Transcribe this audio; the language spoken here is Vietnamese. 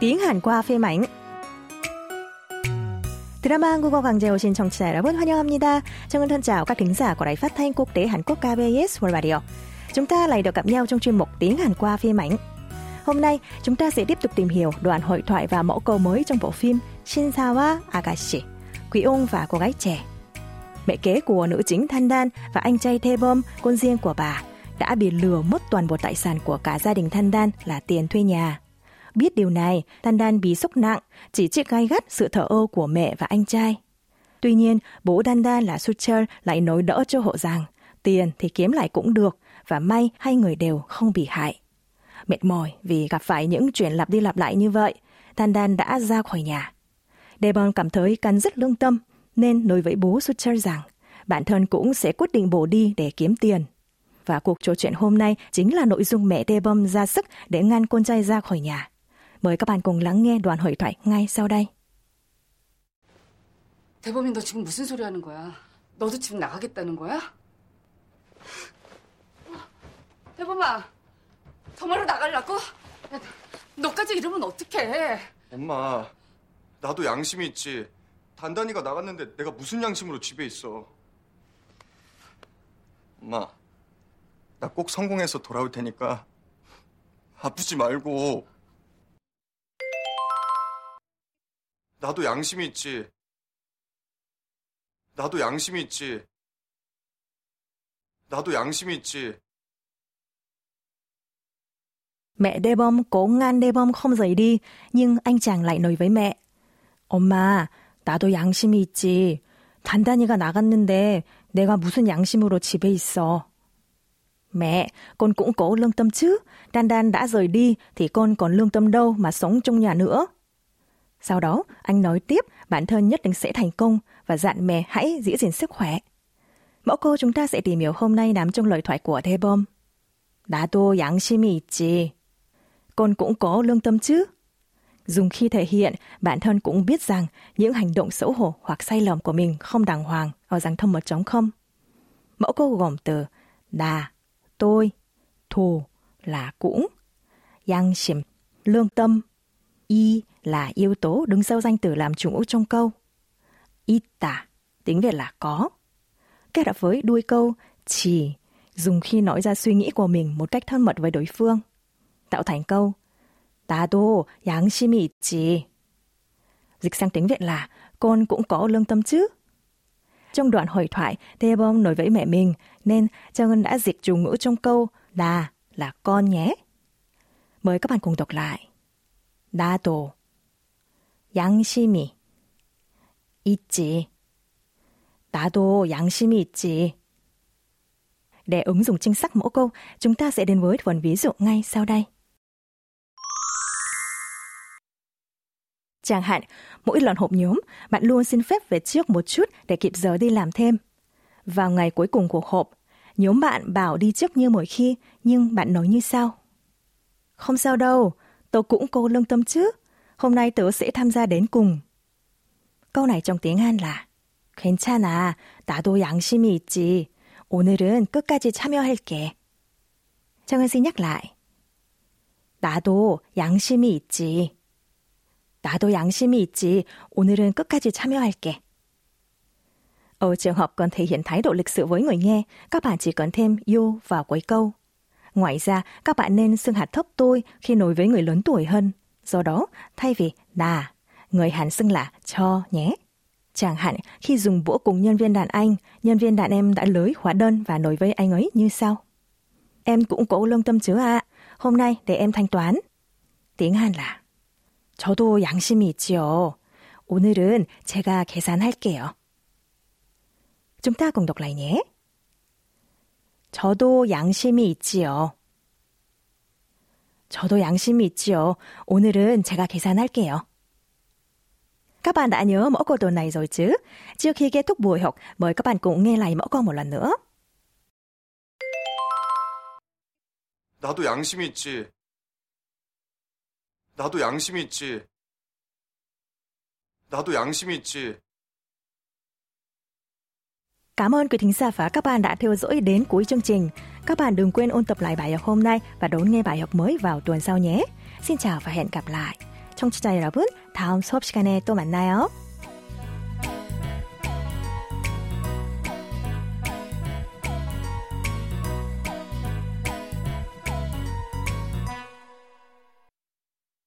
tiếng Hàn qua phim ảnh. 드라마 한국어 강좌에 오신 청취자 여러분 환영합니다. Trong thân chào các thính giả của Đài Phát thanh Quốc tế Hàn Quốc KBS World Radio. Chúng ta lại được gặp nhau trong chuyên mục tiếng Hàn qua phim ảnh. Hôm nay, chúng ta sẽ tiếp tục tìm hiểu đoạn hội thoại và mẫu câu mới trong bộ phim Shinsawa Agashi, Quý ông và cô gái trẻ. Mẹ kế của nữ chính Thanh Đan và anh trai Thê Bom, con riêng của bà, đã bị lừa mất toàn bộ tài sản của cả gia đình Thanh Đan là tiền thuê nhà. Biết điều này, tandan bị sốc nặng, chỉ trích gai gắt sự thở ơ của mẹ và anh trai. Tuy nhiên, bố Thanh là Sucher lại nói đỡ cho hộ rằng tiền thì kiếm lại cũng được và may hai người đều không bị hại. Mệt mỏi vì gặp phải những chuyện lặp đi lặp lại như vậy, tandan đã ra khỏi nhà. Devon cảm thấy cắn rất lương tâm nên nói với bố Sucher rằng bản thân cũng sẽ quyết định bỏ đi để kiếm tiền. Và cuộc trò chuyện hôm nay chính là nội dung mẹ Debom ra sức để ngăn con trai ra khỏi nhà. Mời các bạn cùng lắng nghe đoạn hội thoại ngay sau đây. 대범이 너 지금 무슨 소리 하는 거야? 너도 지금 나가겠다는 거야? 대범아, 정말로? 야, 너까지 이러면 어떡해? 엄마, 나도 양심이 있지. 단단이가 나갔는데 내가 무슨 양심으로 집에 있어. 엄마, 나 꼭 성공해서 돌아올 테니까 아프지 말고. 나도 양심이 있지. 나도 양심이 있지. 나도 양심이 있지. Mẹ Debom cố ngăn Debom không rời đi, nhưng anh chàng lại nói với mẹ. 엄마, 나도 양심이 있지. 단단이가 나갔는데 내가 무슨 양심으로 집에 있어. Mẹ, con cũng có lương tâm chứ. Đan Đan đã rời đi thì con còn lương tâm đâu mà sống trong nhà nữa. Sau đó, anh nói tiếp bản thân nhất định sẽ thành công và dặn mẹ hãy giữ gìn sức khỏe. Mẫu câu chúng ta sẽ tìm hiểu hôm nay nằm trong lời thoại của Thebom. 나도 양심이 있지. Con cũng có lương tâm chứ. Dùng khi thể hiện, bản thân cũng biết rằng những hành động xấu hổ hoặc sai lầm của mình không đàng hoàng ở dạng thâm một trống không. Mẫu câu gồm từ đà, tôi, thù là cũng, yang xìm, lương tâm, y là yếu tố đứng sau danh từ làm chủ ngữ trong câu. Ita, tiếng Việt là có. Kết hợp với đuôi câu chỉ, dùng khi nói ra suy nghĩ của mình một cách thân mật với đối phương. Tạo thành câu 나도 양심이 있지. Dịch sang tiếng Việt là con cũng có lương tâm chứ. Trong đoạn hội thoại, Taebong nói với mẹ mình nên Trang Ngân đã dịch chủ ngữ trong câu là là con nhé. Mời các bạn cùng đọc lại. 나도 양심이 있지. 나도 양심이 있지. Để ứng dụng chính xác mẫu câu, chúng ta sẽ đến với phần ví dụ ngay sau đây. Chẳng hạn, mỗi lần họp nhóm, bạn luôn xin phép về trước một chút để kịp giờ đi làm thêm. Vào ngày cuối cùng của họp, nhóm bạn bảo đi trước như mỗi khi, nhưng bạn nói như sau? Không sao đâu, tôi cũng cố lương tâm chứ. Hôm nay tớ sẽ tham gia đến cùng. Câu này trong tiếng Hàn là 괜찮아, 나도 양심이 있지. 오늘은 끝까지 참여할게. 정은 xin nhắc lại. 나도 양심이 있지. 나도 양심이 있지. 오늘은 끝까지 참여할게. Ở trường hợp cần thể hiện thái độ lịch sự với người nghe, các bạn chỉ cần thêm you vào cuối câu. Ngoài ra, các bạn nên xưng hạt thấp tôi khi nói với người lớn tuổi hơn. Do đó, thay vì nà, người Hàn xưng là cho nhé. Chẳng hạn, khi dùng bữa cùng nhân viên đàn anh, nhân viên đàn em đã lưới hóa đơn và nói với anh ấy như sau. Em cũng có lương tâm chứ ạ. À. Hôm nay để em thanh toán. Tiếng Hàn là 저도 양심이 있지요. 오늘은 제가 계산할게요. Chúng ta cùng đọc lại nhé. 저도 양심이 있지요. 저도 양심이 있지요. 오늘은 제가 계산할게요. Khi kết thúc buổi học, mời các bạn cùng nghe lại mẫu câu một lần nữa. 나도 양심이 있지. 나도 양심이 있지. 나도 양심이 있지. Cảm ơn quý thính giả và các bạn đã theo dõi đến cuối chương trình. Các bạn đừng quên ôn tập lại bài học hôm nay và đón nghe bài học mới vào tuần sau nhé. Xin chào và hẹn gặp lại. 청취자 여러분, 다음 수업 시간에 또 만나요.